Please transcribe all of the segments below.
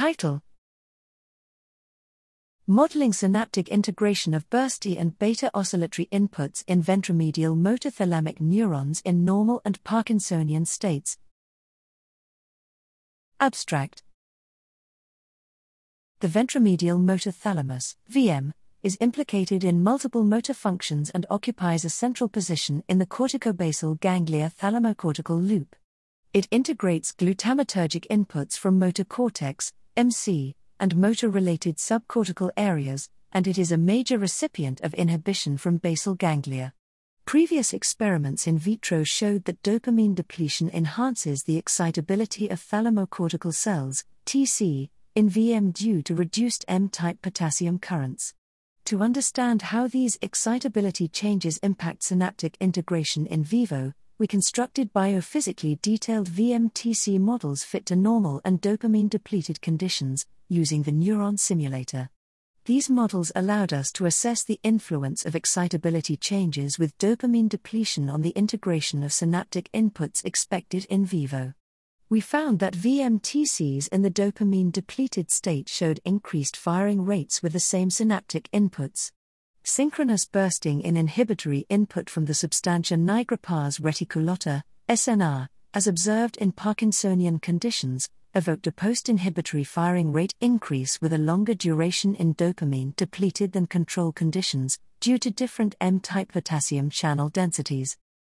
Title Modeling synaptic integration of bursty and beta oscillatory inputs in ventromedial motor thalamic neurons in normal and Parkinsonian states. Abstract The ventromedial motor thalamus, VM, is implicated in multiple motor functions and occupies a central position in the corticobasal ganglia thalamocortical loop. It integrates glutamatergic inputs from motor cortex, MC, and motor related subcortical areas, and it is a major recipient of inhibition from basal ganglia. Previous experiments in vitro showed that dopamine depletion enhances the excitability of thalamocortical cells, TC, in VM due to reduced M type potassium currents. To understand how these excitability changes impact synaptic integration in vivo, we constructed biophysically detailed VMTC models fit to normal and dopamine depleted conditions, using the neuron simulator. These models allowed us to assess the influence of excitability changes with dopamine depletion on the integration of synaptic inputs expected in vivo. We found that VMTCs in the dopamine depleted state showed increased firing rates with the same synaptic inputs. Synchronous bursting in inhibitory input from the substantia nigra pars reticulata, SNR, as observed in Parkinsonian conditions, evoked a post inhibitory firing rate increase with a longer duration in dopamine depleted than control conditions, due to different M type potassium channel densities.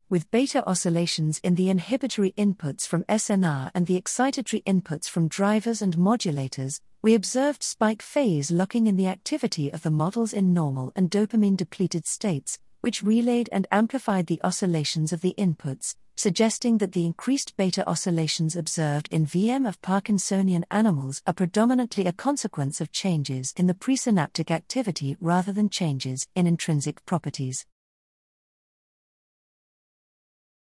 With beta oscillations in the inhibitory inputs from SNR and the excitatory inputs from drivers and modulators, we observed spike phase locking in the activity of the models in normal and dopamine depleted states, which relayed and amplified the oscillations of the inputs, suggesting that the increased beta oscillations observed in VM of Parkinsonian animals are predominantly a consequence of changes in the presynaptic activity rather than changes in intrinsic properties.